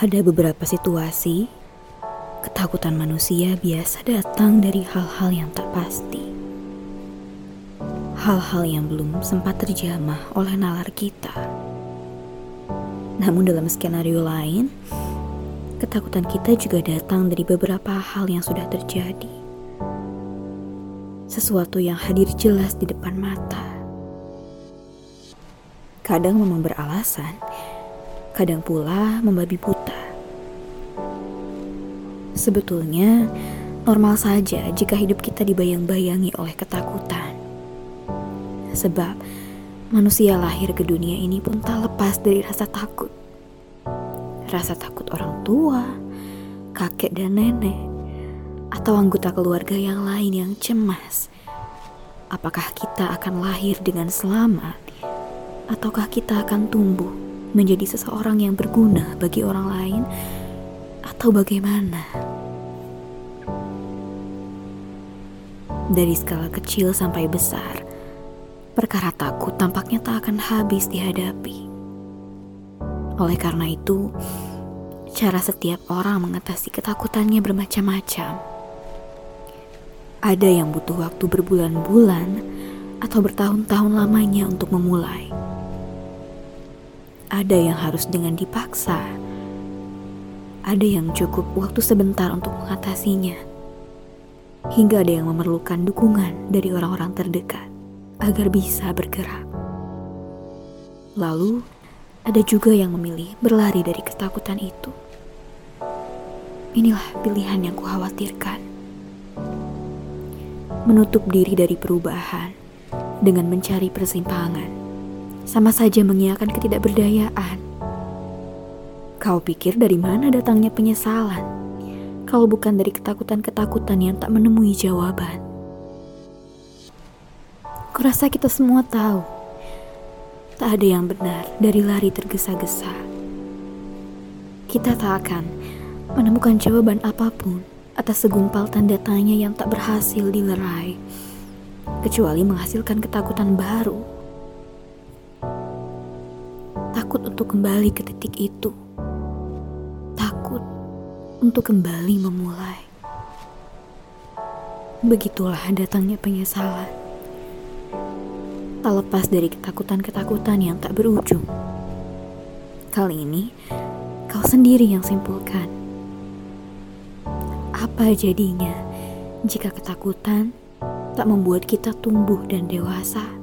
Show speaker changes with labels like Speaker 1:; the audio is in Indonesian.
Speaker 1: Pada beberapa situasi, ketakutan manusia biasa datang dari hal-hal yang tak pasti. Hal-hal yang belum sempat terjamah oleh nalar kita. Namun dalam skenario lain, ketakutan kita juga datang dari beberapa hal yang sudah terjadi. Sesuatu yang hadir jelas di depan mata. Kadang memang beralasan, kadang pula membabi buta. Sebetulnya, normal saja jika hidup kita dibayang-bayangi oleh ketakutan. Sebab, manusia lahir ke dunia ini pun tak lepas dari rasa takut. Rasa takut orang tua, kakek dan nenek, atau anggota keluarga yang lain yang cemas. Apakah kita akan lahir dengan selamat, ataukah kita akan tumbuh menjadi seseorang yang berguna bagi orang lain, atau bagaimana? Dari skala kecil sampai besar, perkara takut tampaknya tak akan habis dihadapi. Oleh karena itu, cara setiap orang mengatasi ketakutannya bermacam-macam. Ada yang butuh waktu berbulan-bulan atau bertahun-tahun lamanya untuk memulai. Ada yang harus dengan dipaksa. Ada yang cukup waktu sebentar untuk mengatasinya hingga ada yang memerlukan dukungan dari orang-orang terdekat agar bisa bergerak. Lalu, ada juga yang memilih berlari dari ketakutan itu. Inilah pilihan yang kukhawatirkan. Menutup diri dari perubahan dengan mencari persimpangan, sama saja mengiakan ketidakberdayaan. Kau pikir dari mana datangnya penyesalan? Kalau bukan dari ketakutan-ketakutan yang tak menemui jawaban. Kurasa kita semua tahu, tak ada yang benar dari lari tergesa-gesa. Kita tak akan menemukan jawaban apa pun atas segumpal tanda tanya yang tak berhasil dilerai, kecuali menghasilkan ketakutan baru. Takut untuk kembali ke titik itu untuk kembali memulai. Begitulah datangnya penyesalan. Tak lepas dari ketakutan-ketakutan yang tak berujung. Kali ini, kau sendiri yang simpulkan. Apa jadinya jika ketakutan tak membuat kita tumbuh dan dewasa?